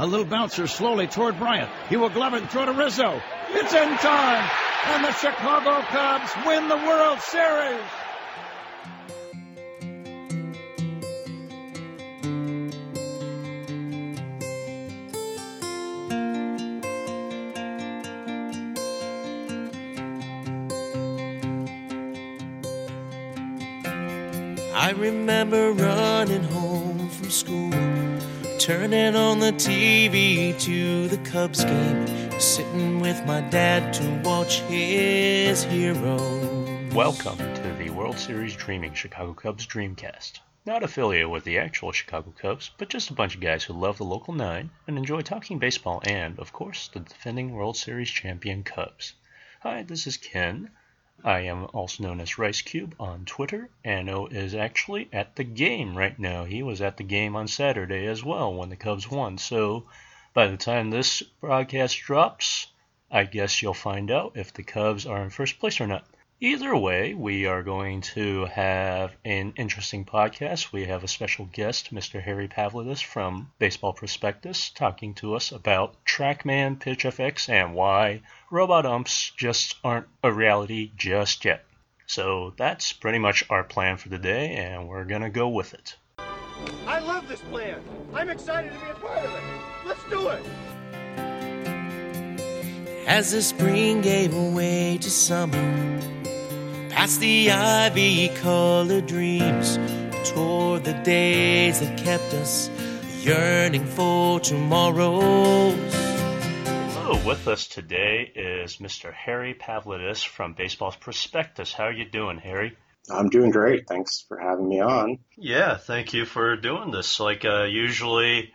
A little bouncer slowly toward Bryant. He will glove it and throw to Rizzo. It's in time, and the Chicago Cubs win the World Series. I remember running home from school, turning on the TV to the Cubs game, sitting with my dad to watch his hero. Welcome to the World Series Dreaming Chicago Cubs Dreamcast. Not affiliated with the actual Chicago Cubs, but just a bunch of guys who love the local nine and enjoy talking baseball and, of course, the defending World Series champion Cubs. Hi, this is Ken. I am also known as Rice Cube on Twitter. Anno is actually at the game right now. He was at the game on Saturday as well when the Cubs won. So by the time this broadcast drops, I guess you'll find out if the Cubs are in first place or not. Either way, we are going to have an interesting podcast. We have a special guest, Mr. Harry Pavlidis from Baseball Prospectus, talking to us about TrackMan, PitchFX, and why robot umps just aren't a reality just yet. So that's pretty much our plan for the day, and we're going to go with it. I love this plan. I'm excited to be a part of it. Let's do it. As the spring gave way to summer, past the ivy colored dreams, toward the days that kept us yearning for tomorrows. Hello, with us today is Mr. Harry Pavlidis from Baseball's Prospectus. How are you doing, Harry? I'm doing great. Thanks for having me on. Yeah, thank you for doing this. Like, uh, usually,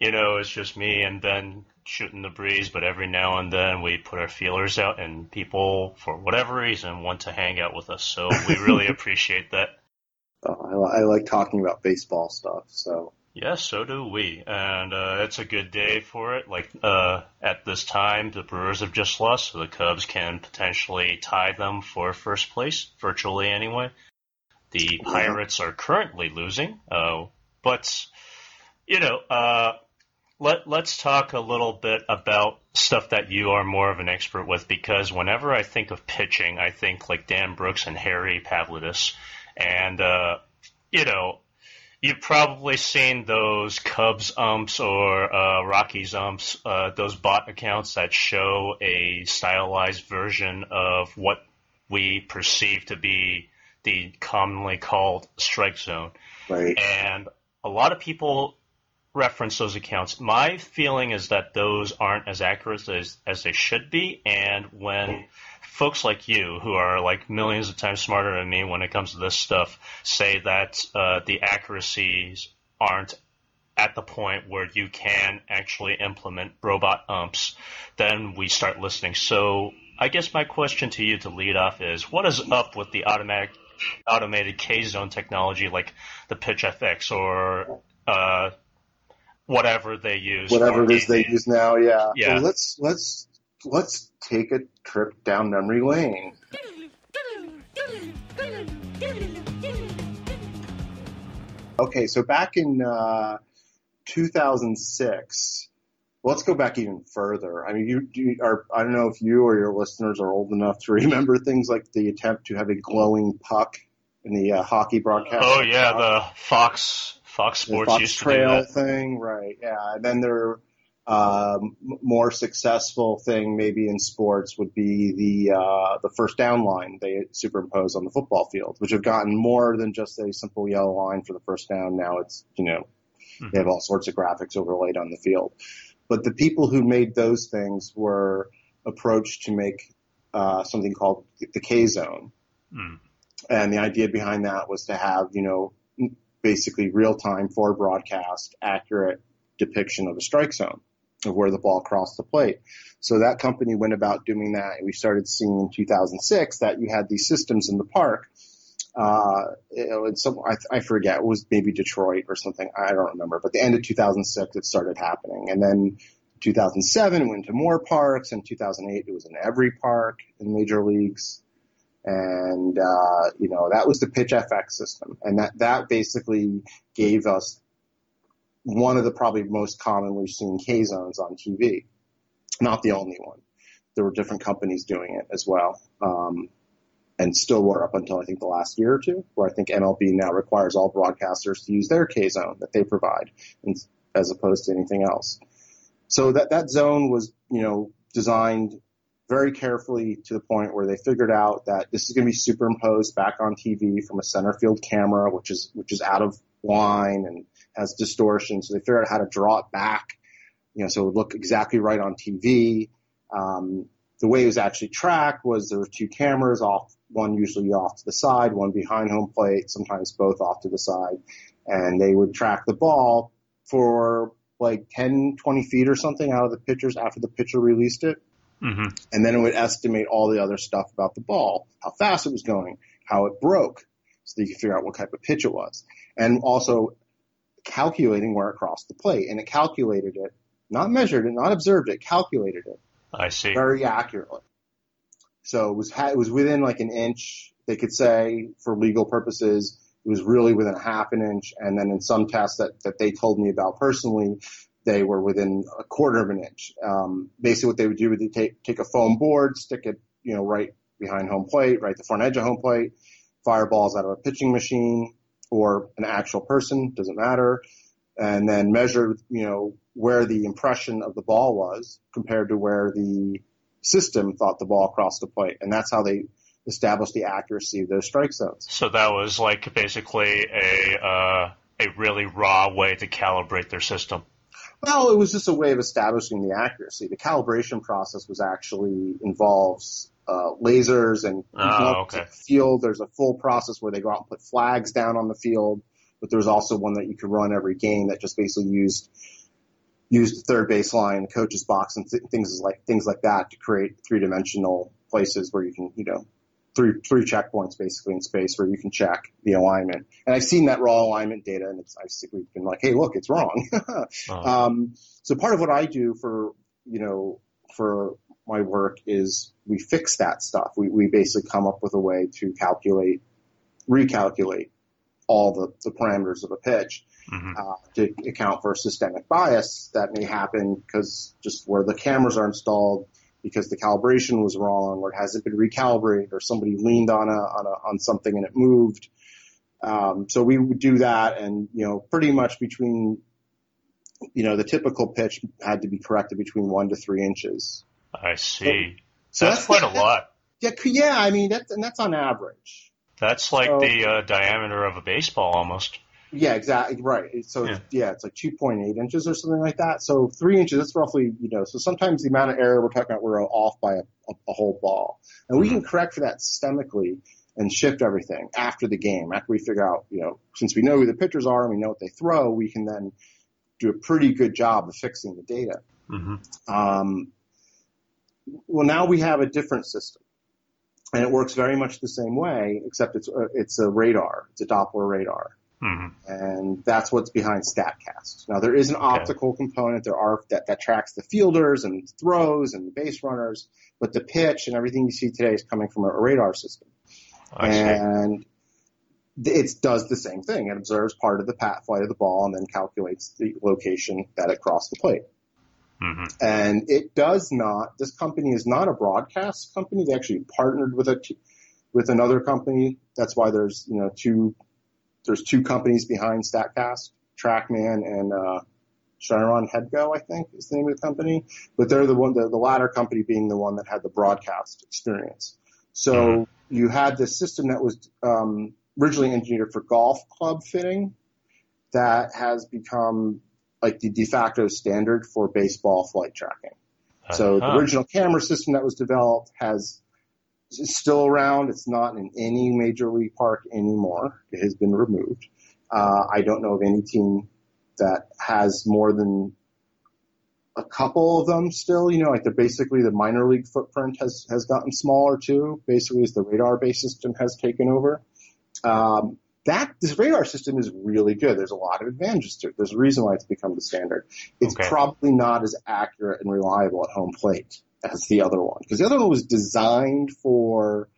you know, it's just me and Ben shooting the breeze, but every now and then we put our feelers out and people, for whatever reason, want to hang out with us. So we really appreciate that. Oh, I, I like talking about baseball stuff, so. Yes, so do we. And uh, it's a good day for it. Like, uh, at this time, the Brewers have just lost, so the Cubs can potentially tie them for first place, virtually anyway. The Pirates are currently losing, uh, but, you know, uh, let let's talk a little bit about stuff that you are more of an expert with because whenever I think of pitching, I think like Dan Brooks and Harry Pavlidis, and uh, you know, you've probably seen those Cubs umps or uh, Rockies umps, uh, those bot accounts that show a stylized version of what we perceive to be the commonly called strike zone, Right. and a lot of people reference those accounts. My feeling is that those aren't as accurate as, as they should be. And when folks like you, who are like millions of times smarter than me when it comes to this stuff, say that uh, the accuracies aren't at the point where you can actually implement robot umps, then we start listening. So I guess my question to you to lead off is, what is up with the automatic automated K zone technology like the Pitch FX or uh, whatever they use. Whatever it is they use now, yeah. Yeah. Well, let's let's let's take a trip down memory lane. Okay, so back in uh, 2006, let's go back even further. I mean, you, you are, I don't know if you or your listeners are old enough to remember things like the attempt to have a glowing puck in the uh, hockey broadcast. Oh yeah, the Fox Fox Sports Fox used to Trail do that. thing, right? Yeah, and then their um, more successful thing, maybe in sports, would be the uh, the first down line they superimpose on the football field, which have gotten more than just a simple yellow line for the first down. Now it's you know they have all sorts of graphics overlaid on the field. But the people who made those things were approached to make uh, something called the K zone. Mm. And the idea behind that was to have, you know, basically real time for broadcast accurate depiction of a strike zone of where the ball crossed the plate. So that company went about doing that and we started seeing in 2006 that you had these systems in the park. Uh, you know, and some, I, I forget, it was maybe Detroit or something. I don't remember, but the end of 2006 it started happening. And then 2007 went to more parks and 2008 it was in every park in major leagues and uh, you know that was the pitch FX system, and that that basically gave us one of the probably most commonly seen K zones on TV. Not the only one. There were different companies doing it as well. Um, and still were up until I think the last year or two, where I think MLB now requires all broadcasters to use their K zone that they provide, as opposed to anything else. So that that zone was, you know, designed very carefully to the point where they figured out that this is going to be superimposed back on TV from a center field camera, which is which is out of line and has distortion. So they figured out how to draw it back, you know, so it would look exactly right on TV. Um, the way it was actually tracked was there were two cameras off, one usually off to the side, one behind home plate, sometimes both off to the side, and they would track the ball for like 10, 20 feet or something out of the pitchers after the pitcher released it. Mm-hmm. And then it would estimate all the other stuff about the ball, how fast it was going, how it broke, so that you could figure out what type of pitch it was. And also calculating where it crossed the plate. And it calculated it, not measured it, not observed it, calculated it. I see. Very accurately. So it was, it was within like an inch. They could say for legal purposes, it was really within a half an inch. And then in some tests that, that they told me about personally, they were within a quarter of an inch. Um, basically what they would do would they take, take a foam board, stick it, you know, right behind home plate, right the front edge of home plate, fire balls out of a pitching machine or an actual person, doesn't matter, and then measure, you know, where the impression of the ball was compared to where the system thought the ball crossed the plate. And that's how they established the accuracy of those strike zones. So that was like basically a, uh, a really raw way to calibrate their system. Well, it was just a way of establishing the accuracy. The calibration process was actually involves uh, lasers and oh, okay. field. There's a full process where they go out and put flags down on the field, but there's also one that you could run every game that just basically used used the third baseline, the coach's box, and th- things like things like that to create three dimensional places where you can, you know, three three checkpoints basically in space where you can check the alignment. And I've seen that raw alignment data, and it's I've been like, hey, look, it's wrong. uh-huh. um, so part of what I do for you know for my work is we fix that stuff. We we basically come up with a way to calculate, recalculate all the, the parameters of a pitch. Mm-hmm. Uh, to account for systemic bias that may happen because just where the cameras are installed, because the calibration was wrong or it hasn't been recalibrated or somebody leaned on a, on a, on something and it moved. Um, so we would do that and, you know, pretty much between, you know, the typical pitch had to be corrected between one to three inches. I see. So, so that's, that's, quite a lot. Yeah, yeah. I mean, that's and that's on average. That's like so, the uh, diameter of a baseball almost. Yeah, exactly. Right. So yeah. yeah, it's like 2.8 inches or something like that. So three inches, that's roughly, you know, so sometimes the amount of error we're talking about, we're off by a, a, a whole ball. And we mm-hmm. can correct for that systemically and shift everything after the game. After we figure out, you know, since we know who the pitchers are and we know what they throw, we can then do a pretty good job of fixing the data. Mm-hmm. Um, well, now we have a different system and it works very much the same way, except it's a, it's a radar. It's a Doppler radar. Mm-hmm. And that's what's behind StatCast. Now there is an optical component. There are that, that tracks the fielders and throws and the base runners, but the pitch and everything you see today is coming from a radar system. I and it does the same thing. It observes part of the path flight of the ball and then calculates the location that it crossed the plate. Mm-hmm. And it does not. This company is not a broadcast company. They actually partnered with a with another company. That's why there's you know two there's two companies behind Statcast, TrackMan and uh, ChyronHego, I think is the name of the company. But they're the one, the, the latter company being the one that had the broadcast experience. So mm-hmm. you had this system that was um, originally engineered for golf club fitting that has become like the de facto standard for baseball flight tracking. Uh-huh. So the uh-huh. original camera system that was developed has is still around. It's not in any major league park anymore. It has been removed. Uh, I don't know of any team that has more than a couple of them still. You know, like they're basically the minor league footprint has has gotten smaller too. Basically, as the radar based system has taken over. Um, that this radar system is really good. There's a lot of advantages to it. There's a reason why it's become the standard. It's okay. probably not as accurate and reliable at home plate as the other one because the other one was designed for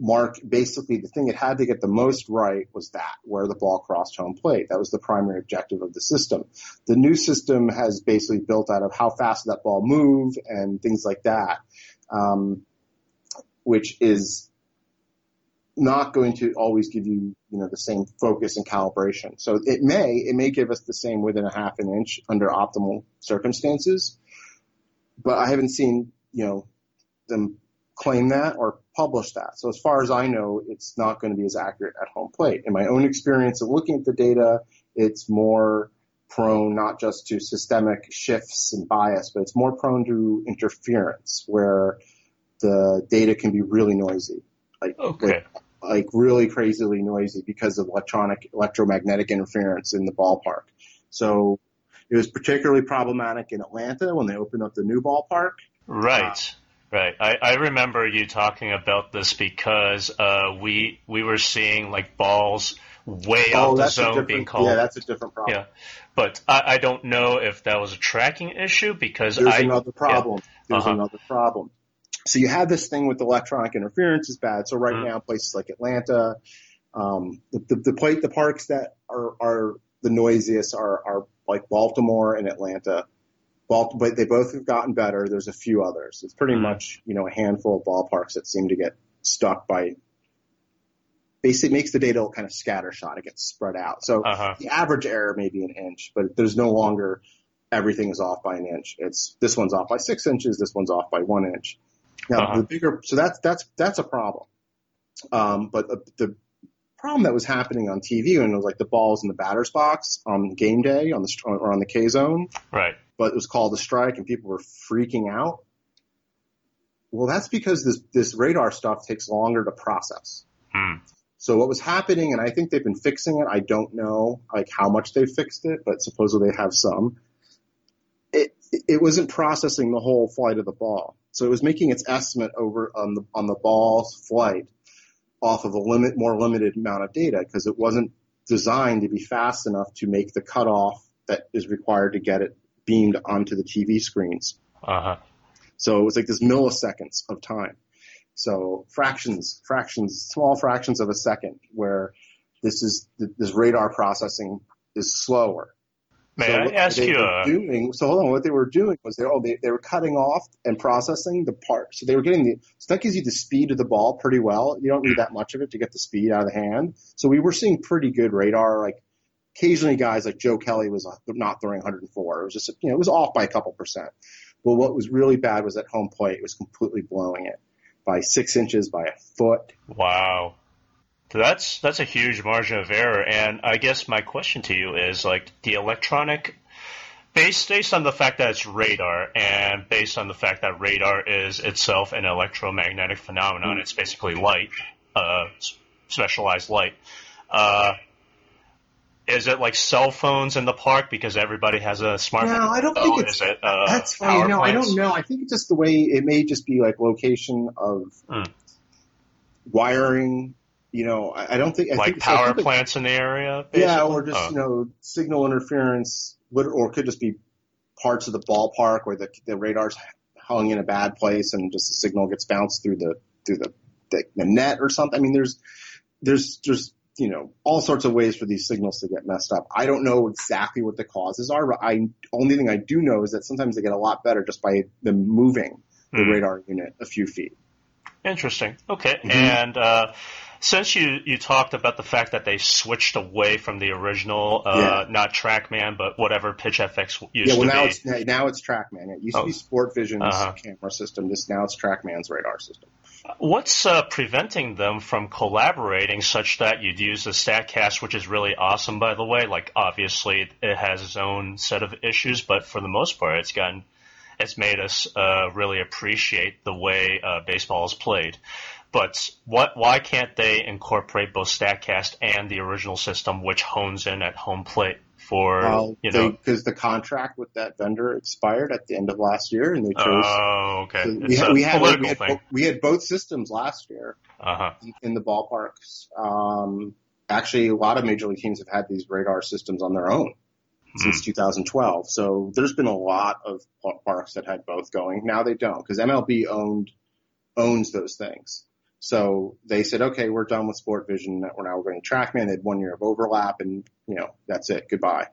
mark basically the thing it had to get the most right was that where the ball crossed home plate. That was the primary objective of the system. The new system has basically built out of how fast that ball move and things like that, um, which is not going to always give you you know the same focus and calibration. So it may it may give us the same within a half an inch under optimal circumstances, but I haven't seen you know them claim that or publish that. So as far as I know, it's not going to be as accurate at home plate. In my own experience of looking at the data, it's more prone not just to systemic shifts and bias, but it's more prone to interference where the data can be really noisy. Like, Okay. like, like really crazily noisy because of electronic electromagnetic interference in the ballpark. So it was particularly problematic in Atlanta when they opened up the new ballpark. Right. Right. I, I remember you talking about this because uh, we we were seeing like balls way out the Oh, zone being called. yeah, that's a different problem. Yeah. But I, I don't know if that was a tracking issue because There's I another problem. There's Uh-huh. another problem. So you have this thing with electronic interference is bad. So right Mhm. now, places like Atlanta, um, the, the, the plate, the parks that are, are the noisiest are, are like Baltimore and Atlanta. Balt- but they both have gotten better. There's a few others. It's pretty Mhm. much, you know, a handful of ballparks that seem to get stuck by, basically makes the data kind of scattershot. It gets spread out. So uh-huh. the average error may be an inch, but there's no longer everything is off by an inch. It's this one's off by six inches, this one's off by one inch. Now Uh-huh. the bigger, so that's that's that's a problem. Um, but the, the problem that was happening on TV when it was like the balls in the batter's box on game day on the or on the K zone, Right. but it was called a strike and people were freaking out. Well, that's because this this radar stuff takes longer to process. Hmm. So what was happening, and I think they've been fixing it. I don't know like how much they fixed it, but supposedly they have some. It it wasn't processing the whole flight of the ball, so it was making its estimate over on the on the ball's flight off of a limit more limited amount of data because it wasn't designed to be fast enough to make the cutoff that is required to get it beamed onto the TV screens. Uh-huh. So it was like this milliseconds of time. So fractions, fractions, small fractions of a second where this is, this radar processing is slower. May so I ask they you were doing, so hold on, what they were doing was they, oh, they, they were cutting off and processing the part. So they were getting the, so that gives you the speed of the ball pretty well. You don't need that much of it to get the speed out of the hand. So we were seeing pretty good radar, like occasionally guys like Joe Kelly was uh, not throwing 104. It was just, you know, it was off by a couple percent. But what was really bad was at home plate, it was completely blowing it by six inches, by a foot. Wow. That's that's a huge margin of error, and I guess my question to you is like the electronic, based based on the fact that it's radar, and based on the fact that radar is itself an electromagnetic phenomenon. It's basically light, uh, specialized light. Uh, is it like cell phones in the park because everybody has a smartphone? No, I don't think it's- Is it, uh, That's funny. No, I don't know. I think it's just the way it may just be like location of Hmm. wiring. You know, I, I don't think I Like think, power it- plants in the area? Yeah, or just Oh. you know signal interference, or could just be parts of the ballpark where the the radar's hung in a bad place and just the signal gets bounced through the through the the, the net or something. I mean, there's there's there's you know all sorts of ways for these signals to get messed up. I don't know exactly what the causes are, but I only thing I do know is that sometimes they get a lot better just by them moving the Hmm. radar unit a few feet. Interesting. Okay. Mhm. And uh, since you, you talked about the fact that they switched away from the original, uh, not TrackMan, but whatever PitchFX used yeah, well to now be. it's now it's TrackMan. It used to Oh. be Sportvision's Uh-huh. camera system. This now it's TrackMan's radar system. What's uh, preventing them from collaborating such that you'd use the StatCast, which is really awesome, by the way? Like, obviously, it has its own set of issues, but for the most part, it's gotten, it's made us uh, really appreciate the way uh, baseball is played. But what? Why can't they incorporate both StatCast and the original system, which hones in at home plate for Well, you know? because the contract with that vendor expired at the end of last year, and they chose. Oh, okay. so we, had, we, had, we, had, we had both systems last year Uh huh. in the ballparks. Um, actually, a lot of major league teams have had these radar systems on their own Hmm. since 2012. So there's been a lot of parks that had both going. Now they don't because MLB owned owns those things. So they said, okay, we're done with Sportvision. We're now going to TrackMan. They had one year of overlap, and you know that's it. Goodbye.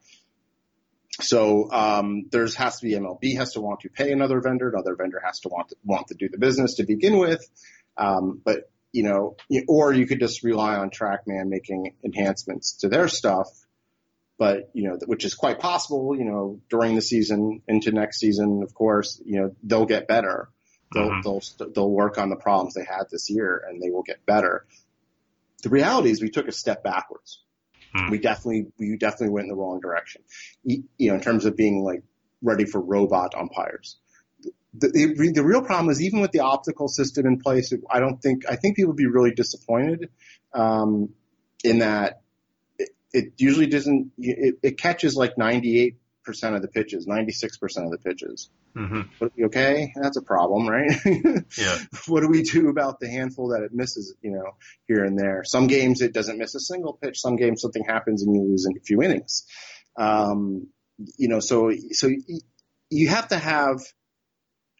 So um, there's has to be MLB has to want to pay another vendor. Another vendor has to want to, want to do the business to begin with. Um, but you know, or you could just rely on TrackMan making enhancements to their stuff. But you know, which is quite possible. You know, during the season into next season, of course, you know they'll get better. They'll, mm-hmm. they'll, they'll work on the problems they had this year and they will get better. The reality is we took a step backwards. Mm. We definitely, we definitely went in the wrong direction. You know, in terms of being like ready for robot umpires. The, the, the real problem is even with the optical system in place, I don't think, I think people would be really disappointed, um, in that it, it usually doesn't, it, it catches like 98% of the pitches, 96% of the pitches. Mm-hmm. okay, that's a problem, right? yeah. What do we do about the handful that it misses, you know, here and there? Some games it doesn't miss a single pitch. Some games something happens and you lose in a few innings. Um, you know, so, so you have to have,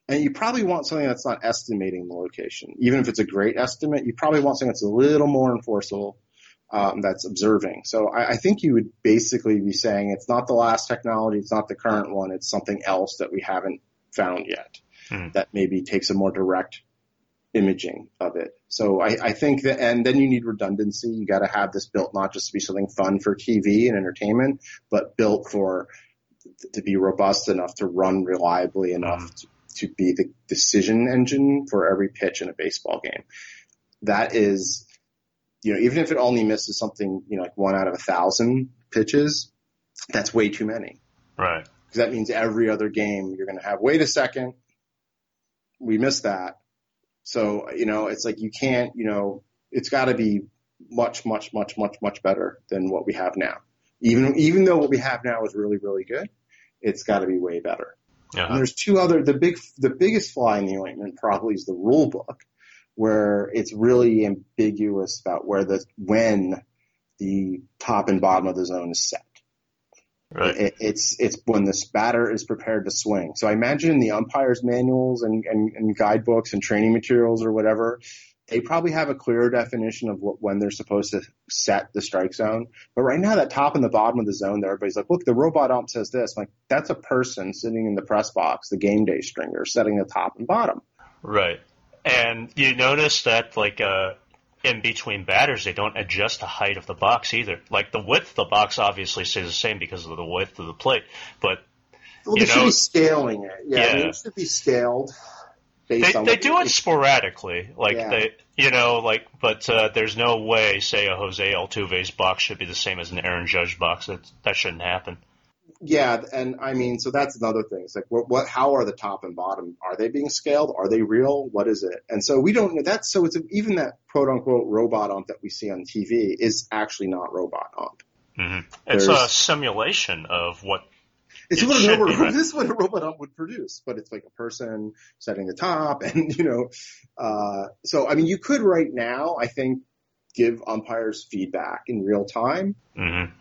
and you probably want something that's not estimating the location. Even if it's a great estimate, you probably want something that's a little more enforceable um, that's observing. So I, I, think you would basically be saying it's not the last technology, it's not the current one, it's something else that we haven't found yet mm. that maybe takes a more direct imaging of it. So I, I think that, and then you need redundancy. You got to have this built not just to be something fun for TV and entertainment, but built for to be robust enough to run reliably enough mm. to, to be the decision engine for every pitch in a baseball game. That is you know, even if it only misses something, you know, like one out of a thousand pitches, that's way too many. Right. Because that means every other game you're going to have, wait a second, we missed that. So, you know, it's like you can't, you know, it's got to be much, much, much, much, much better than what we have now. Even, even though what we have now is really, really good, it's got to be way better. Uh-huh. And there's two other, the big, the biggest fly in the ointment probably is the rule book where it's really ambiguous about where the when the top and bottom of the zone is set. Right. It, it's it's when this batter is prepared to swing. So I imagine in the umpires' manuals and, and, and guidebooks and training materials or whatever, they probably have a clearer definition of what, when they're supposed to set the strike zone. But right now, that top and the bottom of the zone, there everybody's like, look, the robot ump says this. I'm like that's a person sitting in the press box, the game day stringer, setting the top and bottom. Right. And you notice that like uh, in between batters, they don't adjust the height of the box either. Like the width of the box obviously stays the same because of the width of the plate, but well, they should be scaling it. Yeah, yeah. I mean, it should be scaled. they they do it sporadically, like yeah. they, you know, like, but uh, there's no way, say, a Jose Altuve's box should be the same as an Aaron Judge box. That that shouldn't happen yeah, and I mean, so that's another thing. It's like, what, what, how are the top and bottom? Are they being scaled? Are they real? What is it? And so we don't know. That's so it's even that quote unquote robot ump that we see on TV is actually not robot ump. Mm-hmm. It's a simulation of what. It's it what a robot, this is what a robot ump would produce, but it's like a person setting the top, and you know, uh, so I mean, you could right now, I think, give umpires feedback in real time. Mm-hmm.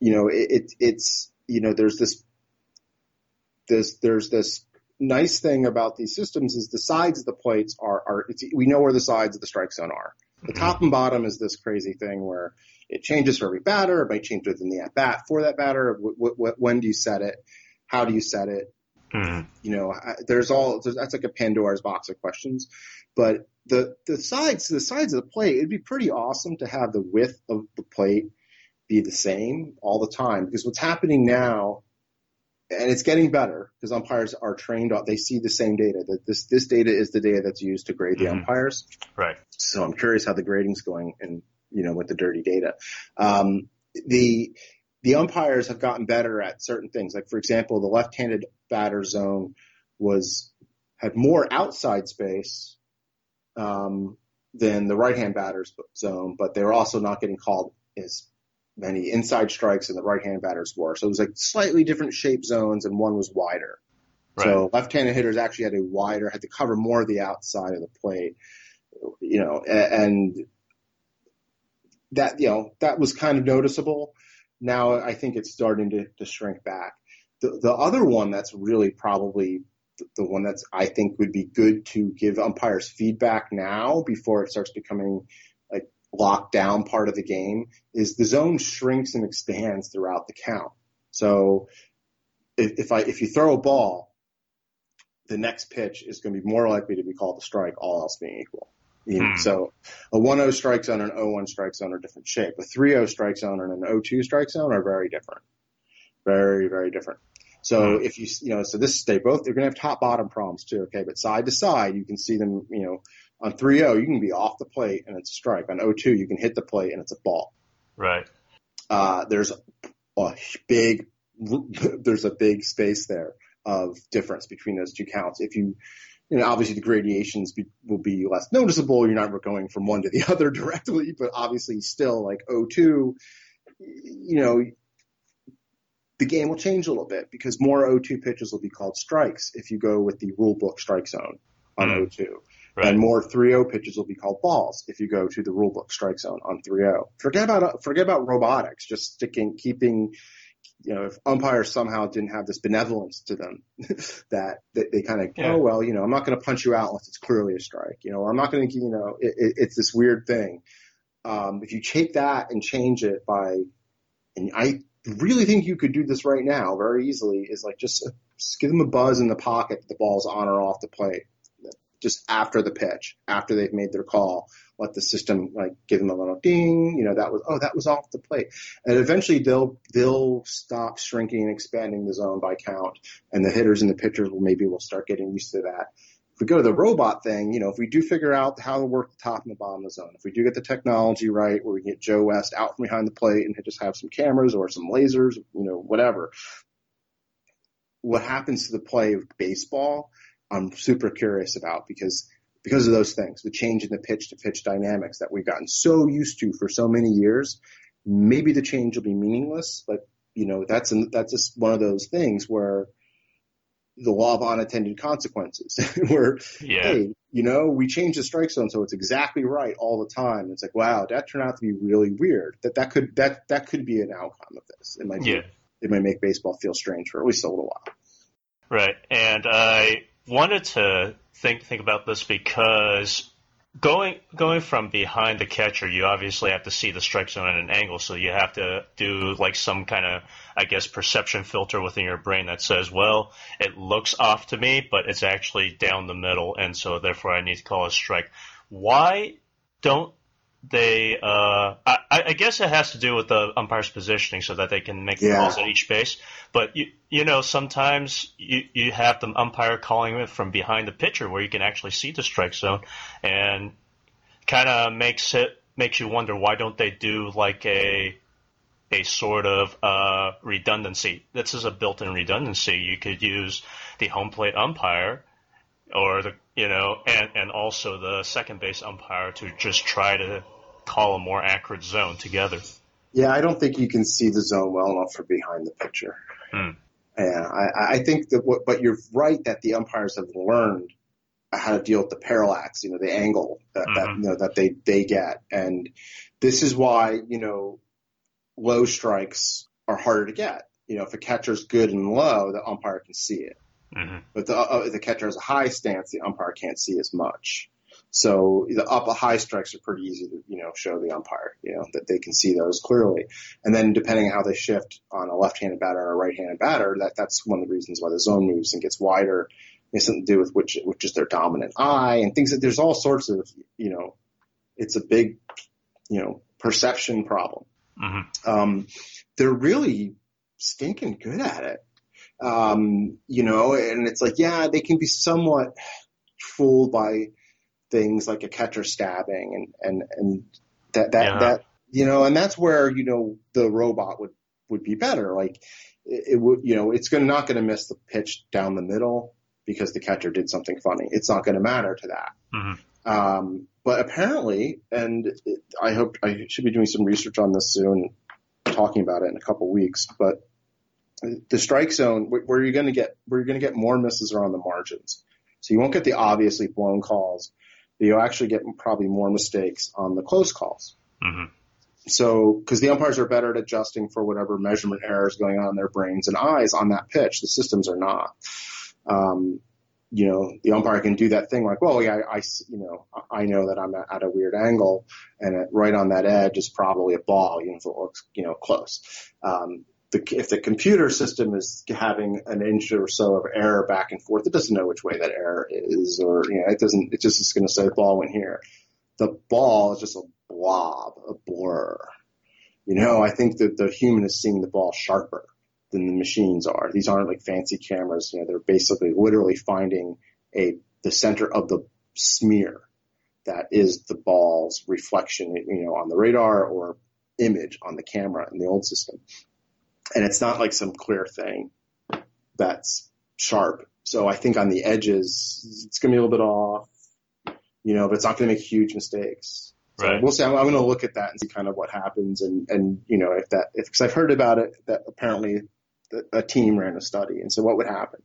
You know, it, it it's you know, there's this, this, there's this nice thing about these systems is the sides of the plates are, are we know where the sides of the strike zone are. The top and bottom is this crazy thing where it changes for every batter. It might change within the at bat for that batter. W- w- when do you set it? How do you set it? Mm-hmm. You know, there's all there's, that's like a Pandora's box of questions. But the the sides the sides of the plate, it'd be pretty awesome to have the width of the plate be the same all the time. Because what's happening now and it's getting better because umpires are trained they see the same data that this this data is the data that's used to grade the mm-hmm. umpires. Right. So i'm curious how the grading's going and you know with the dirty data. Um, the the umpires have gotten better at certain things. Like for example the left-handed batter zone was had more outside space um, than the right-hand batter's zone but they were also not getting called as many inside strikes and the right-hand batters were. So it was like slightly different shape zones and one was wider. Right. So left-handed hitters actually had a wider, had to cover more of the outside of the plate, you know, and that, you know, that was kind of noticeable. Now I think it's starting to, to shrink back. The, the other one that's really probably the one that's I think would be good to give umpires feedback now before it starts becoming locked down part of the game is the zone shrinks and expands throughout the count. So if, if I if you throw a ball, the next pitch is going to be more likely to be called a strike, all else being equal. Hmm. So a 1-0 strike zone and an 0-1 strike zone are different shape. A 3-0 strike zone and an 0-2 strike zone are very different. Very, very different. So Hmm. if you, you know, so this, they both, they're going to have top bottom problems too. Okay. But side to side, you can see them, you know, on 3-0, you can be off the plate and it's a strike. On 0-2, you can hit the plate and it's a ball. Right. Uh, there's a big, there's a big space there of difference between those two counts. If you, you know, obviously the gradations be, will be less noticeable. You're not going from one to the other directly, but obviously still like 0-2, you know, the game will change a little bit because more 0-2 pitches will be called strikes if you go with the rule book strike zone on Hmm. 0-2. Right. And more 3-0 pitches will be called balls if you go to the rule book strike zone on 3-0. Forget about forget about robotics. Just sticking, keeping, you know, if umpires somehow didn't have this benevolence to them, that, that they kind of, Yeah. oh well, you know, I'm not going to punch you out unless it's clearly a strike, you know, or I'm not going to, you know, it, it, it's this weird thing. Um, if you take that and change it by, and I really think you could do this right now very easily, is like just, just give them a buzz in the pocket, the ball's on or off the plate just after the pitch, after they've made their call, let the system like give them a little ding, you know, that was, oh, that was off the plate. And eventually they'll, they'll stop shrinking and expanding the zone by count and the hitters and the pitchers will maybe will start getting used to that. If we go to the robot thing, you know, if we do figure out how to work the top and the bottom of the zone, if we do get the technology right where we can get Joe West out from behind the plate and just have some cameras or some lasers, you know, whatever. What happens to the play of baseball I'm super curious about because because of those things, the change in the pitch to pitch dynamics that we've gotten so used to for so many years. Maybe the change will be meaningless, but you know that's an, that's just one of those things where the law of unintended consequences, where Yeah. hey, you know, we change the strike zone so it's exactly right all the time. It's like wow, that turned out to be really weird. That that could that that could be an outcome of this. It might be, Yeah. it might make baseball feel strange for at least a little while. Right. And I wanted to think think about this because going going from behind the catcher, you obviously have to see the strike zone at an angle, so you have to do like some kind of I guess perception filter within your brain that says, well, it looks off to me, but it's actually down the middle, and so therefore I need to call a strike. Why don't they uh I, I guess it has to do with the umpire's positioning so that they can make the Yeah. calls at each base. But you you know, sometimes you you have the umpire calling it from behind the pitcher where you can actually see the strike zone and kinda makes it makes you wonder why don't they do like a a sort of uh, redundancy. This is a built-in redundancy. You could use the home plate umpire or the you know, and and also the second base umpire to just try to call a more accurate zone together. Yeah, I don't think you can see the zone well enough for behind the pitcher. Hmm. Yeah, I, I think that what, but you're right that the umpires have learned how to deal with the parallax, you know, the angle that, that Mhm. you know that they they get, and this is why you know low strikes are harder to get. You know, if a catcher's good and low, the umpire can see it. Hmm But the, uh, the catcher has a high stance, the umpire can't see as much. So the up a high strikes are pretty easy to, you know, show the umpire, you know, that they can see those clearly. And then depending on how they shift on a left-handed batter or a right-handed batter, that, that's one of the reasons why the zone moves and gets wider. Has something to do with which, which is their dominant eye and things that there's all sorts of, you know, it's a big, you know, perception problem hmm um, they're really stinking good at it. Um, you know, and it's like, yeah, they can be somewhat fooled by things like a catcher stabbing and, and, and that, that, Yeah. that, you know, and that's where, you know, the robot would, would be better. Like it, it would, you know, it's gonna, not going to miss the pitch down the middle because the catcher did something funny. It's not going to matter to that. hmm Um, but apparently, and it, I hope I should be doing some research on this soon, talking about it in a couple weeks. But the strike zone, where you're going to get where you're going to get more misses are on the margins. So you won't get the obviously blown calls, but you'll actually get probably more mistakes on the close calls. hmm So, because the umpires are better at adjusting for whatever measurement errors going on in their brains and eyes on that pitch, the systems are not. Um, you know, the umpire can do that thing like, well, yeah, I, I you know, I know that I'm at a weird angle and it, right on that edge is probably a ball, know, if it looks, you know, close. Um, the, if the computer system is having an inch or so of error back and forth, it doesn't know which way that error is, or you know, it doesn't. It just is going to say the ball went here. The ball is just a blob, a blur. You know, I think that the human is seeing the ball sharper than the machines are. These aren't like fancy cameras. You know, they're basically literally finding a the center of the smear that is the ball's reflection, you know, on the radar or image on the camera in the old system. And it's not like some clear thing that's sharp. So I think on the edges, it's going to be a little bit off, you know, but it's not going to make huge mistakes. So Right. we'll see. I'm, I'm going to look at that and see kind of what happens. And, and, you know, if that, if, cause I've heard about it that apparently the, a team ran a study. And so what would happen?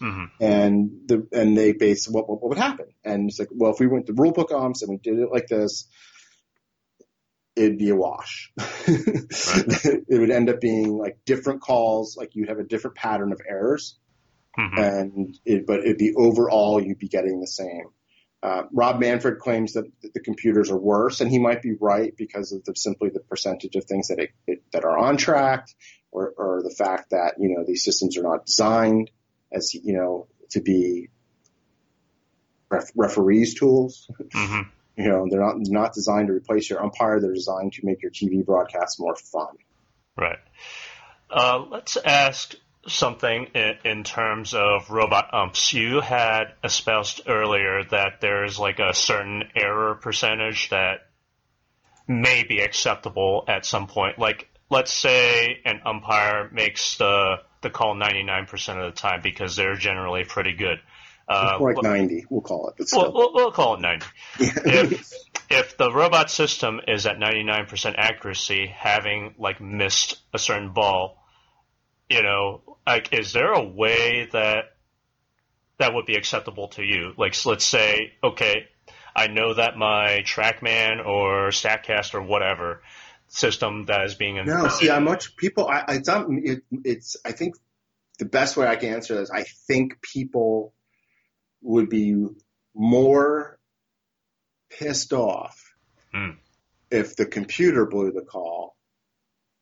hmm and the and they base what, what what would happen. And it's like, well, if we went to rule book umps and we did it like this, it'd be a wash. it would end up being like different calls, like you'd have a different pattern of errors, hmm and it, but it'd be overall you'd be getting the same. Uh, Rob Manfred claims that the computers are worse, and he might be right because of the, simply the percentage of things that it, it, that are on track, or, or the fact that you know these systems are not designed as you know to be ref- referees tools. hmm You know, they're not not designed to replace your umpire. They're designed to make your TV broadcasts more fun. Right. Uh, let's ask something in, in terms of robot umps. You had espoused earlier that there's like a certain error percentage that may be acceptable at some point. Like, let's say an umpire makes the the call 99% of the time because they're generally pretty good. Uh, like 90, we'll call it. We'll, we'll, we'll call it 90. if if the robot system is at 99% accuracy, having like missed a certain ball, you know, like is there a way that that would be acceptable to you? Like, so let's say, okay, I know that my TrackMan or Statcast or whatever system that is being No, see, I'm much people. I, I- it's. It, it's. I think the best way I can answer this. I think people would be more pissed off Hmm. if the computer blew the call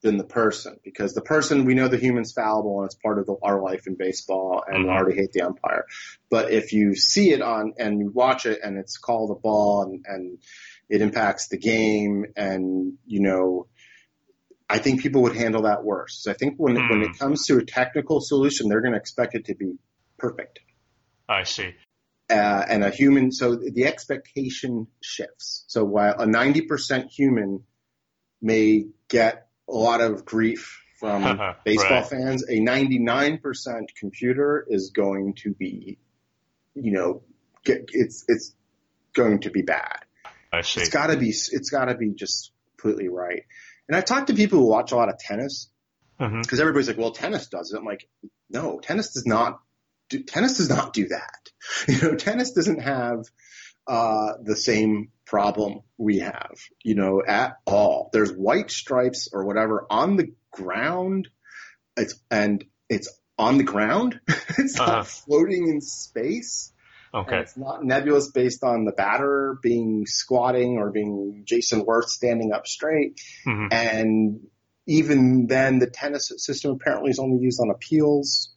than the person, because the person we know the human's fallible and it's part of the, our life in baseball, and we Mhm. already hate the umpire. But if you see it on and you watch it and it's called a ball and, and it impacts the game and you know I think people would handle that worse. So I think when when it comes to a technical solution, they're going to expect it to be perfect. I see. Uh, and a human, so the expectation shifts. So while a 90% human may get a lot of grief from baseball Right. fans, a 99% computer is going to be, you know, get, it's, it's going to be bad. I see. It's gotta be, it's gotta be just completely right. And I've talked to people who watch a lot of tennis hmm because everybody's like, well, tennis does it. I'm like, no, tennis does not do, tennis does not do that. You know, tennis doesn't have, uh, the same problem we have, you know, at all. There's white stripes or whatever on the ground. It's, and it's on the ground. it's Uh-huh. not floating in space. And Okay. it's not nebulous based on the batter being squatting or being Jayson Werth standing up straight. hmm And even then, the tennis system apparently is only used on appeals,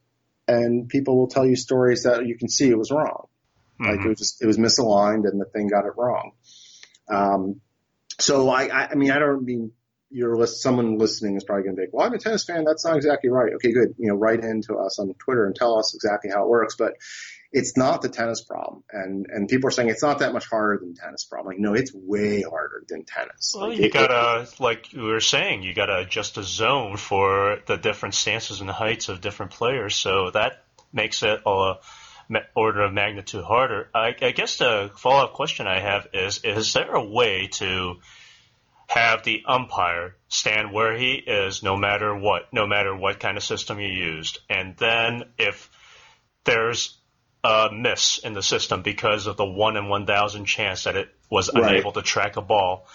and people will tell you stories that you can see it was wrong. Like it hmm was just it was misaligned, and the thing got it wrong. Um, so I, I, mean, I don't mean you're list, someone listening is probably going to be like, well, I'm a tennis fan. That's not exactly right. Okay, good. You know, write in to us on Twitter and tell us exactly how it works. But it's not the tennis problem. And, and people are saying it's not that much harder than tennis problem. Like, no, it's way harder than tennis. Well, Like, you it- gotta, like you were saying, you gotta adjust a zone for the different stances and heights of different players, so that makes it a order of magnitude harder. I, I guess the follow-up question I have is: Is there a way to have the umpire stand where he is, no matter what, no matter what kind of system you used, and then if there's a miss in the system because of the one in one thousand chance that it was Right. unable to track a ball,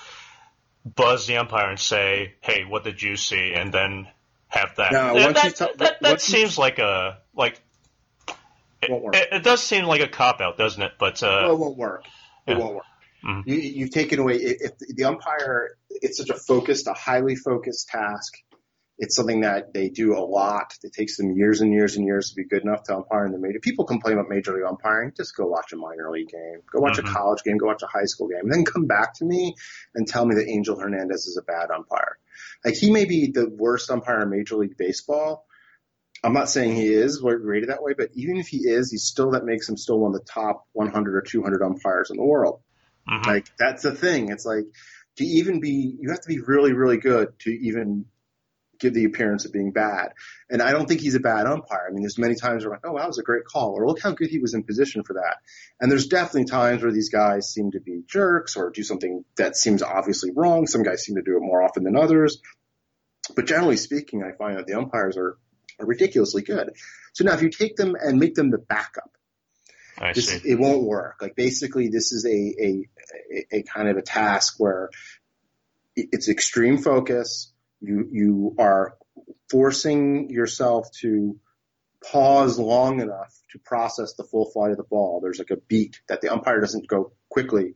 buzz the umpire and say, "Hey, what did you see?" and then have that. Now, that that, that, that once you- seems like a like It. It, it does seem like a cop out, doesn't it? But uh, well, it won't work. It yeah. won't work. Mhm. You, you've taken away if the umpire. It's such a focused, a highly focused task. It's something that they do a lot. It takes them years and years and years to be good enough to umpire in the major. People complain about major league umpiring. Just go watch a minor league game. Go watch Mhm. a college game. Go watch a high school game. And then come back to me and tell me that Angel Hernandez is a bad umpire. Like he may be the worst umpire in Major League Baseball. I'm not saying he is rated that way, but even if he is, he's still that makes him still one of the top 100 or 200 umpires in the world. mhm. Like that's the thing. It's like to even be, you have to be really, really good to even give the appearance of being bad. And I don't think he's a bad umpire. I mean, there's many times where I'm like, oh, that was a great call, or look how good he was in position for that. And there's definitely times where these guys seem to be jerks or do something that seems obviously wrong. Some guys seem to do it more often than others. But generally speaking, I find that the umpires are, are ridiculously good. So now if you take them and make them the backup, I this, see. it won't work. Like basically, this is a a a kind of a task where it's extreme focus. You you are forcing yourself to pause long enough to process the full flight of the ball. There's like a beat that the umpire doesn't go quickly.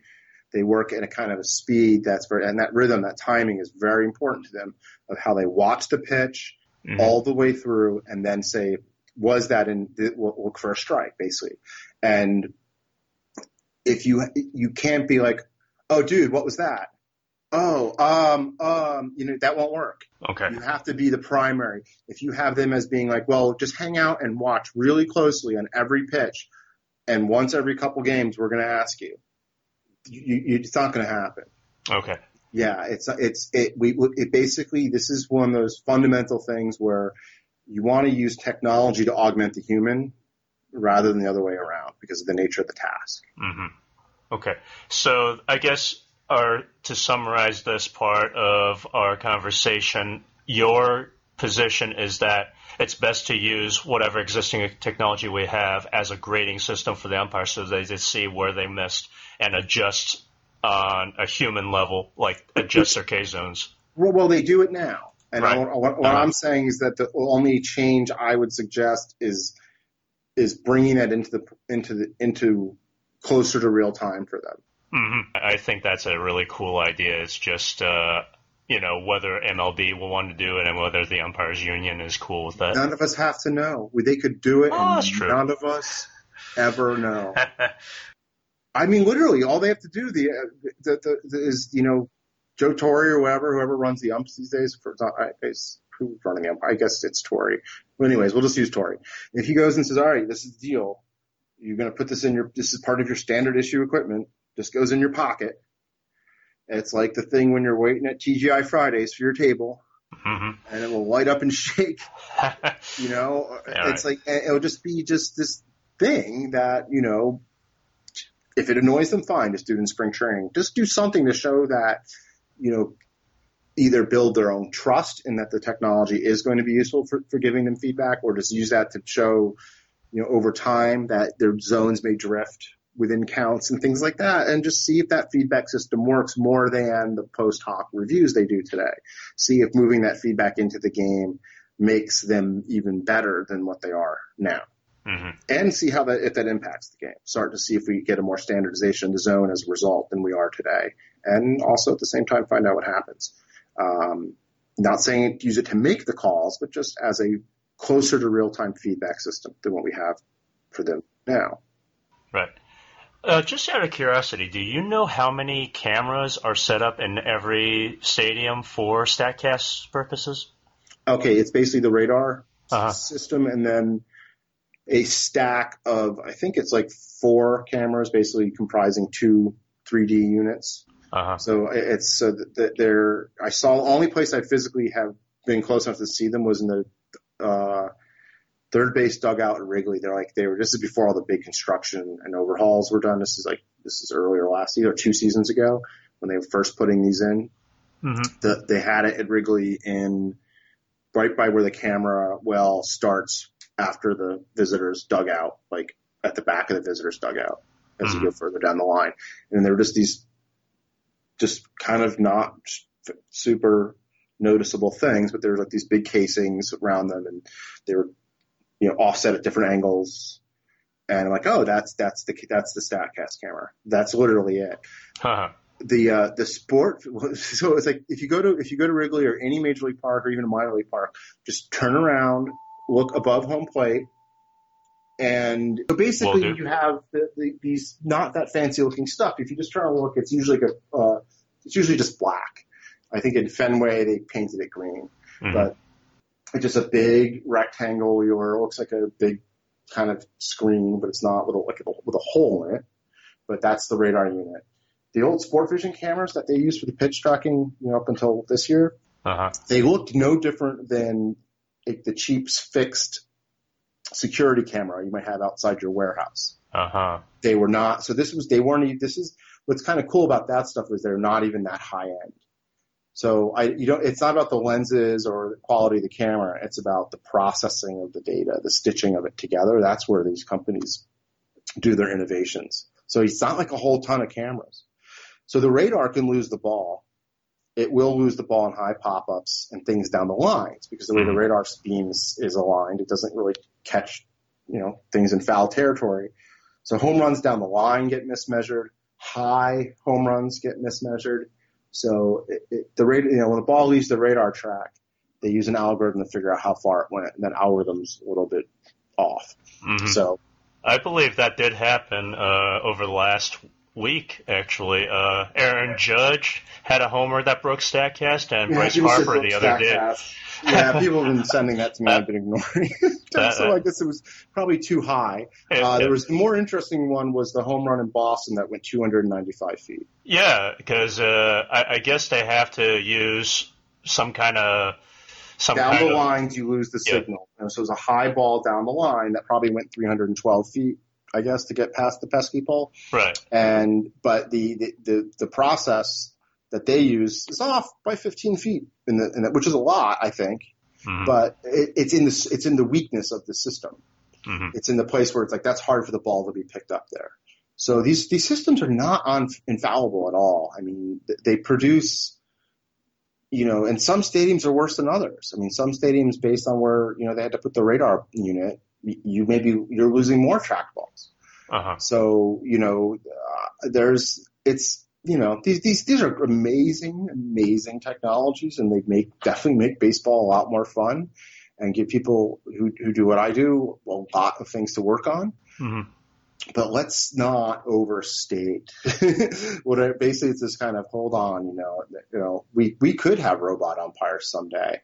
They work at a kind of a speed that's very, and that rhythm, that timing is very important to them of how they watch the pitch Mhm. all the way through and then say, was that in, look for a strike, basically. And if you, you can't be like, oh dude, what was that? Oh, um, um, you know, that won't work. Okay. You have to be the primary. If you have them as being like, well, just hang out and watch really closely on every pitch, and once every couple games, we're going to ask you. You, you, it's not going to happen. Okay. Yeah, it's it's it we it basically this is one of those fundamental things where you want to use technology to augment the human rather than the other way around because of the nature of the task. hmm Okay. So I guess, our, to summarize this part of our conversation, your position is that it's best to use whatever existing technology we have as a grading system for the umpire so they just see where they missed and adjust on a human level, like adjust their K zones. Well, well they do it now, and I, what, what Uh-huh. I'm saying is that the only change I would suggest is is bringing that into the into the into closer to real time for them. Hmm I think that's a really cool idea. It's just, uh, you know, whether MLB will want to do it and whether the umpires union is cool with that. None of us have to know. They could do it, Oh, and that's true. none of us ever know. I mean, literally, all they have to do the, the, the, the is you know Joe Torre or whoever whoever runs the umps these days. For I, is who's running the ump? I guess it's Torre. But anyways, we'll just use Torre. If he goes and says, "All right, this is the deal. You're going to put this in your. This is part of your standard issue equipment. Just goes in your pocket. It's like the thing when you're waiting at TGI Fridays for your table, hmm and it will light up and shake. You know, Yeah, it's like it'll just be just this thing that you know, if it annoys them, fine, just do it in spring training. Just do something to show that you know, either build their own trust in that the technology is going to be useful for, for giving them feedback, or just use that to show, you know, over time that their zones may drift within counts and things like that, and just see if that feedback system works more than the post hoc reviews they do today. See if moving that feedback into the game makes them even better than what they are now. hmm And see how that if that impacts the game. Start to see if we get a more standardization in the zone as a result than we are today. And also at the same time find out what happens. Um, not saying use it to make the calls, but just as a closer to real time feedback system than what we have for them now. Right. Uh, just out of curiosity, do you know how many cameras are set up in every stadium for StatCast purposes? Okay, it's basically the radar Uh-huh. system and then a stack of I think it's like four cameras basically comprising two 3D units. Uh huh. So it's so that they're. I saw the only place I physically have been close enough to see them was in the uh, third base dugout in Wrigley. They're like they were. This is before all the big construction and overhauls were done. This is like this is earlier last year, or two seasons ago when they were first putting these in. hmm The, they had it at Wrigley in right by where the camera well starts after the visitors dugout, like at the back of the visitors dugout as you Mhm. go further down the line. And there were just these, just kind of not super noticeable things, but there were like these big casings around them and they were, you know, offset at different angles. And I'm like, oh, that's that's the that's the Statcast camera. That's literally it. Huh. The uh, the sport. So it's like if you go to if you go to Wrigley or any major league park or even a minor league park, just turn around, look above home plate, and so basically you have the, the, these not that fancy looking stuff. If you just try to look, it's usually like a, uh, it's usually just black. I think in Fenway they painted it green, Mhm. but it's just a big rectangle or it looks like a big kind of screen, but it's not with a, like a, with a hole in it. But that's the radar unit. The old Sportvision cameras that they used for the pitch tracking, you know, up until this year, Uh-huh. they looked no different than like the cheap fixed security camera you might have outside your warehouse. Uh-huh. They were not. So this was they weren't. This is what's kind of cool about that stuff is they're not even that high end. So I you don't. It's not about the lenses or the quality of the camera. It's about the processing of the data, the stitching of it together. That's where these companies do their innovations. So it's not like a whole ton of cameras. So the radar can lose the ball. It will lose the ball in high pop-ups and things down the lines because the way the Mhm. radar beams is aligned, it doesn't really catch, you know, things in foul territory. So home runs down the line get mismeasured. High home runs get mismeasured. So it, it, the radar, you know, when the ball leaves the radar track, they use an algorithm to figure out how far it went, and that algorithm's a little bit off. Mhm. So I believe that did happen uh, over the last week, actually. Uh, Aaron Judge had a homer that broke StatCast, and Bryce Harper the other. Statcast. Yeah, people have been sending that to me. I've been ignoring. That- so I guess it was probably too high. Uh, there was the more interesting one was the home run in Boston that went 295 feet. Yeah, because uh, I, I guess they have to use some kind of some down kind the of lines, you lose the Yeah. signal. And so it was a high ball down the line that probably went 312 feet, I guess, to get past the pesky pole. right. And but the the the, the process that they use is off by 15 feet, in the, in the, which is a lot, I think. Mhm. But it, it's in the it's in the weakness of the system. Mhm. It's in the place where it's like that's hard for the ball to be picked up there. So these these systems are not on, infallible at all. I mean, they produce, you know, and some stadiums are worse than others. I mean, some stadiums based on where you know they had to put the radar unit, you maybe you're losing more track balls. Uh-huh. So you know, uh, there's it's you know these these these are amazing amazing technologies, and they make definitely make baseball a lot more fun, and give people who who do what I do a lot of things to work on. Mhm. But let's not overstate what I, basically it's this kind of hold on, you know, you know, we we could have robot umpires someday.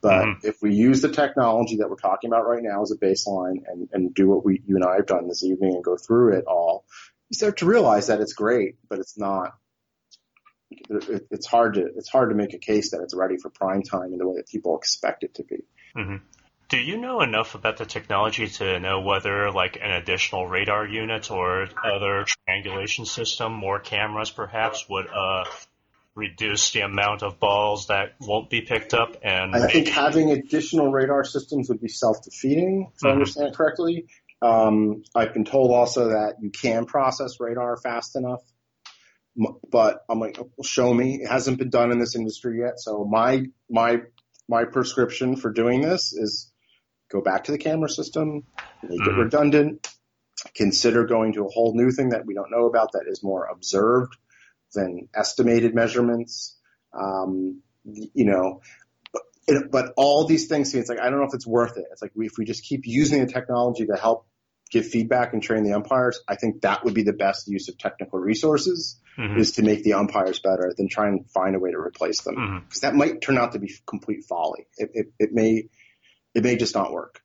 But Mhm. if we use the technology that we're talking about right now as a baseline and, and do what we, you and I have done this evening and go through it all, you start to realize that it's great, but it's not. It, it's hard to it's hard to make a case that it's ready for prime time in the way that people expect it to be. Mhm. Do you know enough about the technology to know whether, like, an additional radar unit or other triangulation system, more cameras perhaps, would uh, reduce the amount of balls that won't be picked up? And I think having additional radar systems would be self-defeating, if I Mhm. understand it correctly. Um, I've been told also that you can process radar fast enough, but I'm like, well, show me. It hasn't been done in this industry yet. So my my my prescription for doing this is go back to the camera system, make it Mhm. redundant, consider going to a whole new thing that we don't know about that is more observed than estimated measurements. Um, you know, but, it- but all these things, it's like, I don't know if it's worth it. It's like we, if we just keep using the technology to help give feedback and train the umpires, I think that would be the best use of technical resources Mhm. is to make the umpires better than try and find a way to replace them. Because that might turn out to be complete folly. It, it, it may, it may just not work.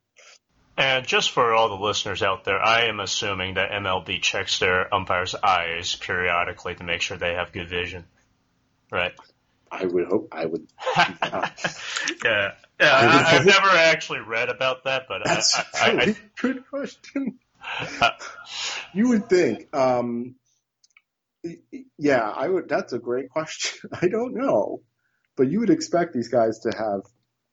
And just for all the listeners out there, I am assuming that MLB checks their umpires' eyes periodically to make sure they have good vision. Right? I would hope, I would, yeah. Yeah. I, I've never actually read about that, but I, that's I, a I, really good question. You would think, um, yeah, I would. That's a great question. I don't know, but you would expect these guys to have,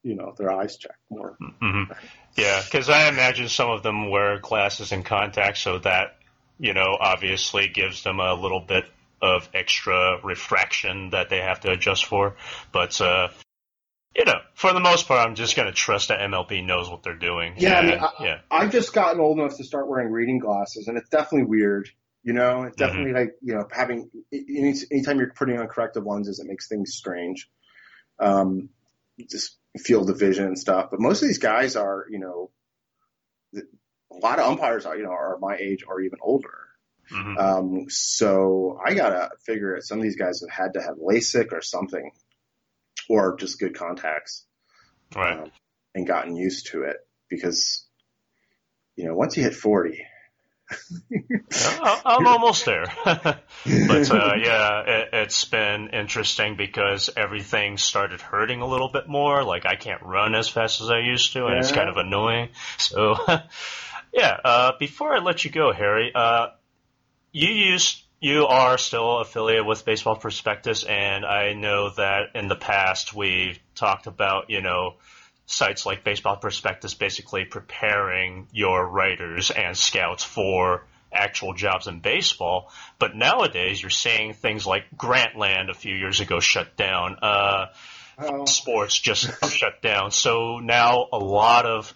you know, their eyes checked more. mhm. Yeah, because I imagine some of them wear glasses and contacts, so that you know obviously gives them a little bit of extra refraction that they have to adjust for. But uh, you know, for the most part, I'm just going to trust that MLB knows what they're doing. Yeah, I mean, I, yeah. I've just gotten old enough to start wearing reading glasses, and it's definitely weird. You know, it's definitely like you know having any, anytime you're putting on corrective lenses, it makes things strange. Um, just field of vision and stuff. But most of these guys are, you know, a lot of umpires are, you know, are my age or even older. Mhm. Um, so I gotta figure it. Some of these guys have had to have LASIK or something, or just good contacts, right. um, and gotten used to it because, you know, once you hit forty, I'm almost there. but uh, yeah, it, it's been interesting because everything started hurting a little bit more. Like I can't run as fast as I used to, and it's kind of annoying. So yeah, uh, before I let you go, Harry, uh, you used you are still affiliated with Baseball Prospectus, and I know that in the past we've talked about you know sites like Baseball Prospectus basically preparing your writers and scouts for actual jobs in baseball. But nowadays, you're seeing things like Grantland a few years ago shut down. Uh, Oh. sports just shut down. So now a lot of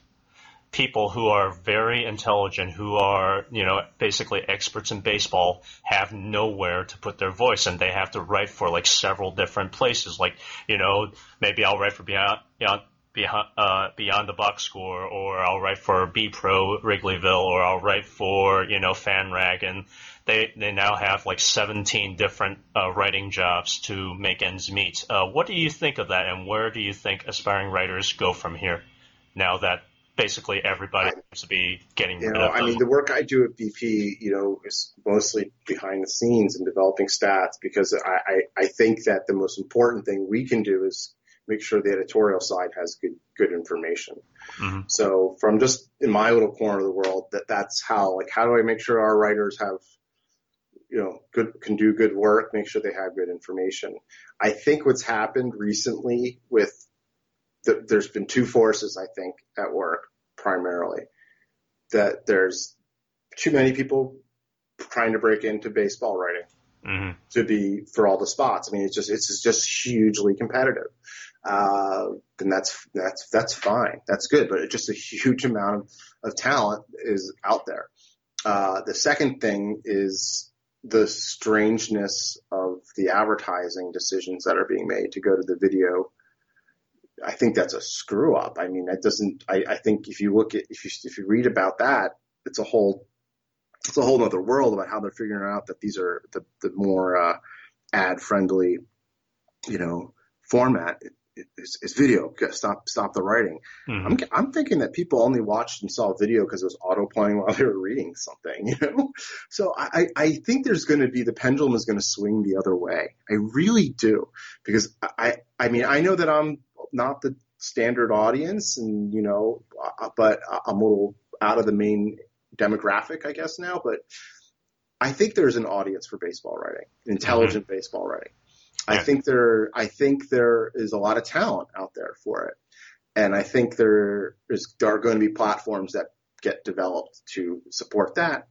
people who are very intelligent, who are, you know, basically experts in baseball, have nowhere to put their voice and they have to write for like several different places. Like, you know, maybe I'll write for Beyond, Beyond, Beyond, uh, Beyond the Box Score, or I'll write for B Pro Wrigleyville, or I'll write for, you know, FanRag. And they, they now have like 17 different uh, writing jobs to make ends meet. Uh, what do you think of that, and where do you think aspiring writers go from here now that basically everybody seems to be getting You know, I mean, the work I do at BP, you know, is mostly behind the scenes and developing stats because I, I, I think that the most important thing we can do is make sure the editorial side has good, good information. Mhm. So from just in my little corner of the world, that that's how, like, how do I make sure our writers have, you know, good, can do good work, make sure they have good information. I think what's happened recently with the, there's been two forces, I think, at work primarily that there's too many people trying to break into baseball writing hmm to be for all the spots. I mean, it's just it's just hugely competitive. Uh, then that's that's that's fine, that's good, but just a huge amount of, of talent is out there. Uh, the second thing is the strangeness of the advertising decisions that are being made to go to the video. I think that's a screw up. I mean, that doesn't. I, I think if you look at if you if you read about that, it's a whole it's a whole other world about how they're figuring out that these are the the more uh, ad friendly, you know, format is, is video. Stop stop the writing. hmm I'm I'm thinking that people only watched and saw video because it was auto playing while they were reading something, you know. So I I think there's going to be the pendulum is going to swing the other way. I really do because I I mean I know that I'm not the standard audience and you know uh, but I'm a little out of the main demographic I guess now, but I think there's an audience for baseball writing, intelligent baseball writing. I think there I think there is a lot of talent out there for it. And I think there is there are going to be platforms that get developed to support that.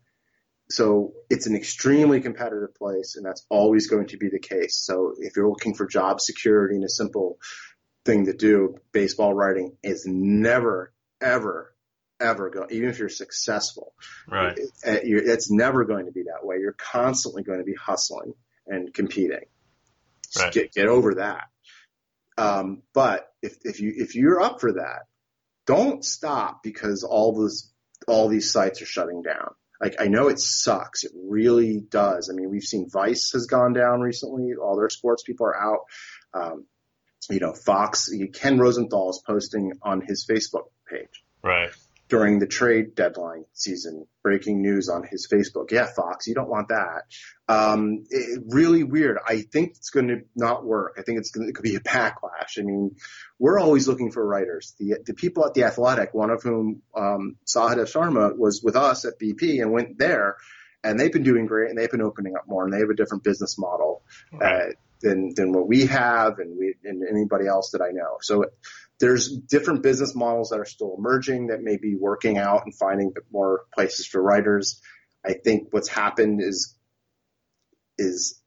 So it's an extremely competitive place and that's always going to be the case. So if you're looking for job security and a simple thing to do, baseball writing is never, ever, ever go, even if you're successful, Right. it's never going to be that way. You're constantly going to be hustling and competing. Right. Get, get over that. Um, but if, if you, if you're up for that, don't stop because all this, all these sites are shutting down. Like I know it sucks. It really does. I mean, we've seen Vice has gone down recently. All their sports people are out. Um, you know, Fox, Ken Rosenthal is posting on his Facebook page Right. During the trade deadline season, breaking news on his Facebook. Yeah, Fox, you don't want that. Um, it, really weird. I think it's going to not work. I think it's going to, it could be a backlash. I mean, we're always looking for writers. The the people at the Athletic, one of whom um, Sahadev Sharma was with us at BP and went there, and they've been doing great, and they've been opening up more, and they have a different business model uh, than than what we have, and we and anybody else that I know. So there's different business models that are still emerging that may be working out and finding more places for writers. I think what's happened is is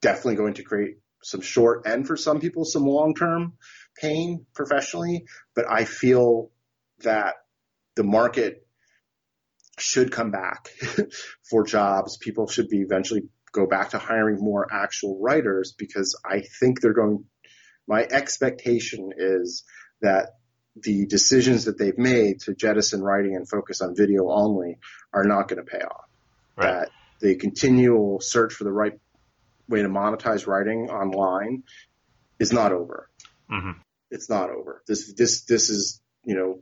definitely going to create some short and for some people some long term. pain professionally, but I feel that the market should come back for jobs. People should be eventually go back to hiring more actual writers because I think they're going, my expectation is that the decisions that they've made to jettison writing and focus on video only are not going to pay off. Right. That the continual search for the right way to monetize writing online is not over. Mm-hmm. It's not over. This this this is you know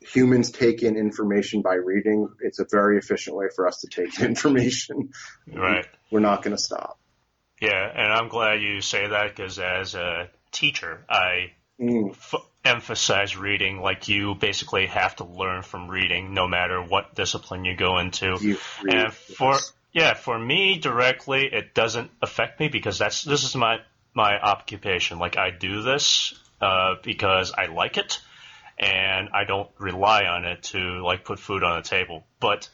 humans take in information by reading. It's a very efficient way for us to take information. Right. We're not going to stop. Yeah, and I'm glad you say that because as a teacher, I. f- emphasize reading. Like you basically have to learn from reading, no matter what discipline you go into. You and for yeah, for me directly, it doesn't affect me because that's this is my my occupation. Like I do this uh, because I like it and I don't rely on it to like put food on the table. But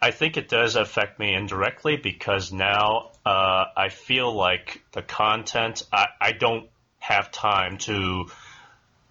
I think it does affect me indirectly because now uh, I feel like the content I, I don't have time to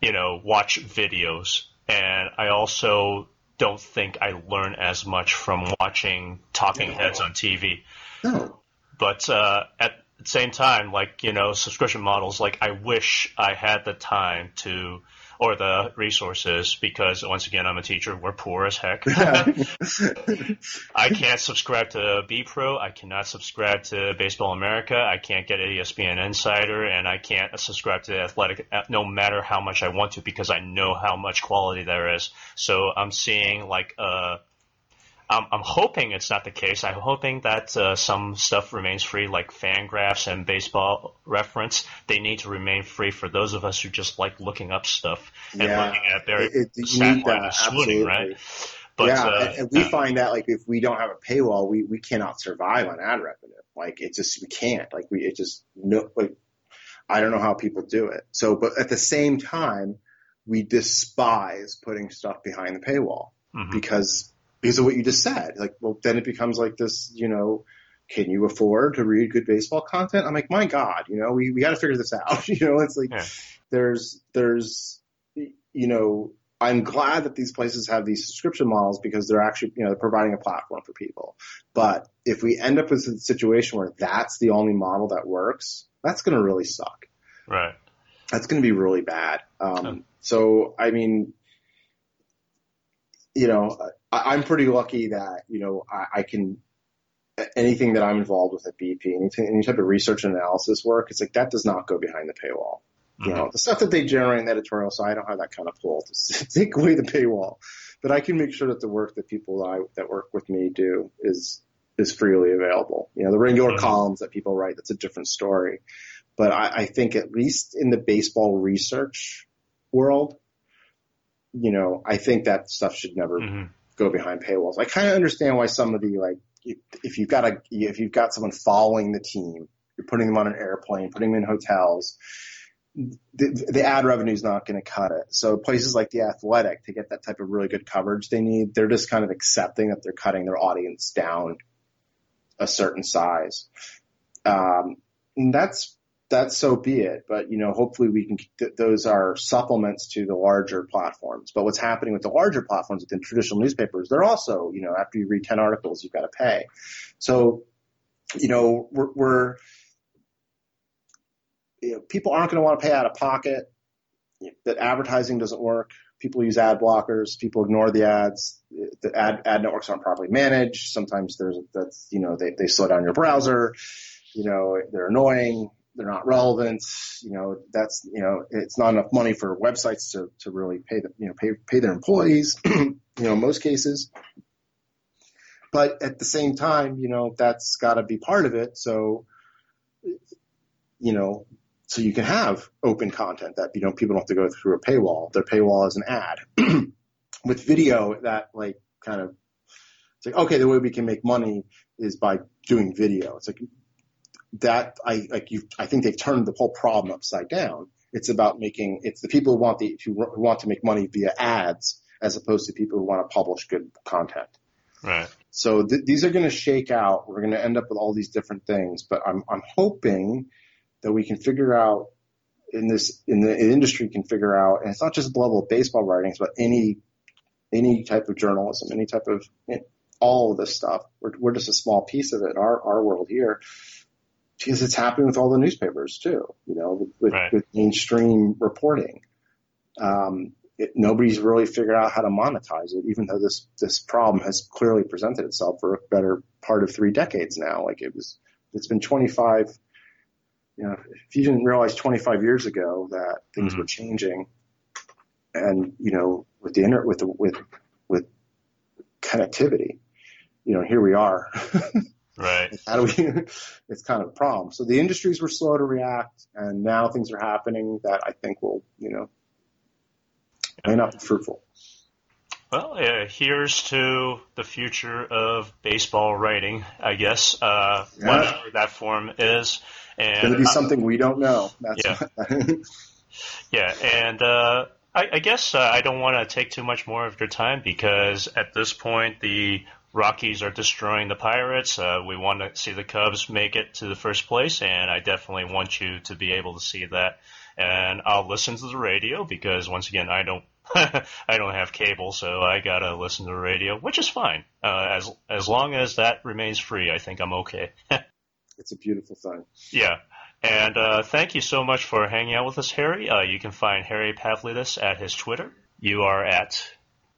you know watch videos, and I also don't think I learn as much from watching talking heads on TV. No. But uh, at the same time, like you know, subscription models, like I wish I had the time to or the resources because once again I'm a teacher. We're poor as heck. I can't subscribe to B Pro. I cannot subscribe to Baseball America. I can't get ESPN Insider, and I can't subscribe to Athletic uh, no matter how much I want to because I know how much quality there is. So I'm seeing like uh I'm, I'm hoping it's not the case. I'm hoping that uh, some stuff remains free, like Fangraphs and Baseball Reference. They need to remain free for those of us who just like looking up stuff and yeah, looking at their it, it, stat line swooning, right? But, yeah, uh, and, and we find that like if we don't have a paywall, we we cannot survive on ad revenue. Like it just we can't. Like we it just no like I don't know how people do it. So, but at the same time, we despise putting stuff behind the paywall mm-hmm. because because of what you just said. Like, well, then it becomes like this, you know, can you afford to read good baseball content? I'm like, my God, you know, we, we got to figure this out. you know, it's like yeah. there's, there's, you know, I'm glad that these places have these subscription models because they're actually, you know, they're providing a platform for people. But if we end up with a situation where that's the only model that works, that's going to really suck. Right. That's going to be really bad. Um, So, I mean, you know, I, I'm pretty lucky that, you know, I, I, can, anything that I'm involved with at BP, anything, any type of research and analysis work, it's like that does not go behind the paywall. Mm-hmm. You know, the stuff that they generate in the editorial side, I don't have that kind of pull to take away the paywall. But I can make sure that the work that people that, I, that work with me do is, is freely available. You know, the regular mm-hmm. columns that people write, that's a different story. But I, I think at least in the baseball research world, you know, I think that stuff should never mm-hmm. go behind paywalls. I kind of understand why some of the like, if you've got a, if you've got someone following the team, you're putting them on an airplane, putting them in hotels. The, the ad revenue is not going to cut it. So places like the Athletic to get that type of really good coverage they need, they're just kind of accepting that they're cutting their audience down a certain size. Um, and that's that's so be it. But you know, hopefully we can. Those are supplements to the larger platforms. But what's happening with the larger platforms within traditional newspapers? They're also, you know, after you read ten articles, you've got to pay. So, you know, we're, we're you know, people aren't going to want to pay out of pocket. That advertising doesn't work. People use ad blockers. People ignore the ads. The ad ad networks aren't properly managed. Sometimes there's that's you know they they slow down your browser. You know they're annoying they're not relevant. You know, that's, you know, it's not enough money for websites to, to really pay them, you know, pay, pay their employees, you know, most cases. But at the same time, you know, that's gotta be part of it. So, you know, so you can have open content that, you know, people don't have to go through a paywall. Their paywall is an ad. With video, that like kind of, it's like, okay, the way we can make money is by doing video. It's like, that I like you. I think they've turned the whole problem upside down. It's about making it's the people who want the who want to make money via ads as opposed to people who want to publish good content. Right. So th- these are going to shake out. We're going to end up with all these different things, but I'm I'm hoping that we can figure out in this in the industry can figure out, and it's not just the level of baseball writings, but any any type of journalism, any type of all of this stuff. We're, we're just a small piece of it in our, our world here because it's happening with all the newspapers too, you know, with, right. with mainstream reporting. Um, it, nobody's really figured out how to monetize it, even though this, this problem has clearly presented itself for a better part of three decades now. Like it was, it's been 25, you know, if you didn't realize 25 years ago that things mm-hmm. were changing and, you know, with the internet, with, the, with, with connectivity, you know, here we are. right. How do we, it's kind of a problem. So the industries were slow to react and now things are happening that I think will, you know, may not be fruitful. Well, uh, here's to the future of baseball writing, I guess, uh, yeah. whatever that form is. And, it's going to be something we don't know. That's yeah. yeah, and uh, I, I, guess uh, I don't want to take too much more of your time because at this point the Rockies are destroying the Pirates. Uh, we want to see the Cubs make it to the first place, and I definitely want you to be able to see that. And I'll listen to the radio because once again, I don't I don't have cable, so I gotta listen to the radio, which is fine. Uh, as as long as that remains free, I think I'm okay. it's a beautiful thing. Yeah. And uh, thank you so much for hanging out with us, Harry. Uh, you can find Harry Pavlidis at his Twitter. You are at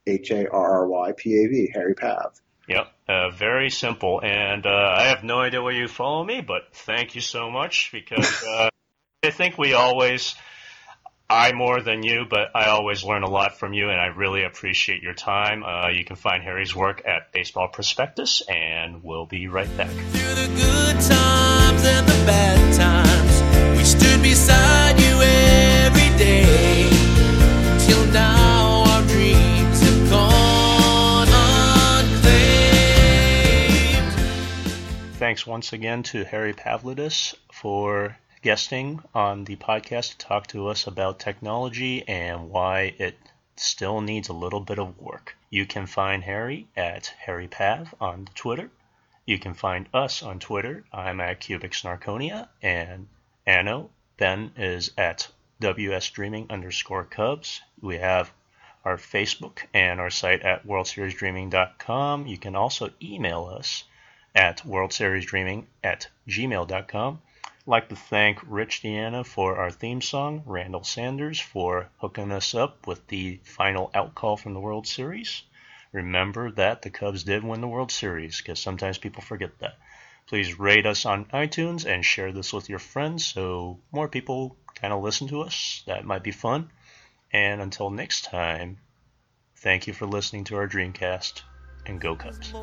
H A R R Y P A V, Harry Pav. Yep, uh, very simple. And uh, I have no idea where you follow me, but thank you so much because uh, I think we always I more than you, but I always learn a lot from you, and I really appreciate your time. Uh, you can find Harry's work at Baseball Prospectus, and we'll be right back. Through the good times and the bad times, we stood beside you every day. Thanks once again to Harry Pavlidis for guesting on the podcast to talk to us about technology and why it still needs a little bit of work. You can find Harry at Harry Pav on Twitter. You can find us on Twitter. I'm at Cubic Snarkonia and Anno. Ben is at WS Dreaming underscore Cubs. We have our Facebook and our site at WorldSeriesDreaming.com. You can also email us at WorldSeriesDreaming at gmail.com like to thank Rich Deanna for our theme song, Randall Sanders for hooking us up with the final out call from the World Series. Remember that the Cubs did win the World Series, because sometimes people forget that. Please rate us on iTunes and share this with your friends so more people kind of listen to us. That might be fun. And until next time, thank you for listening to our Dreamcast and go Cubs.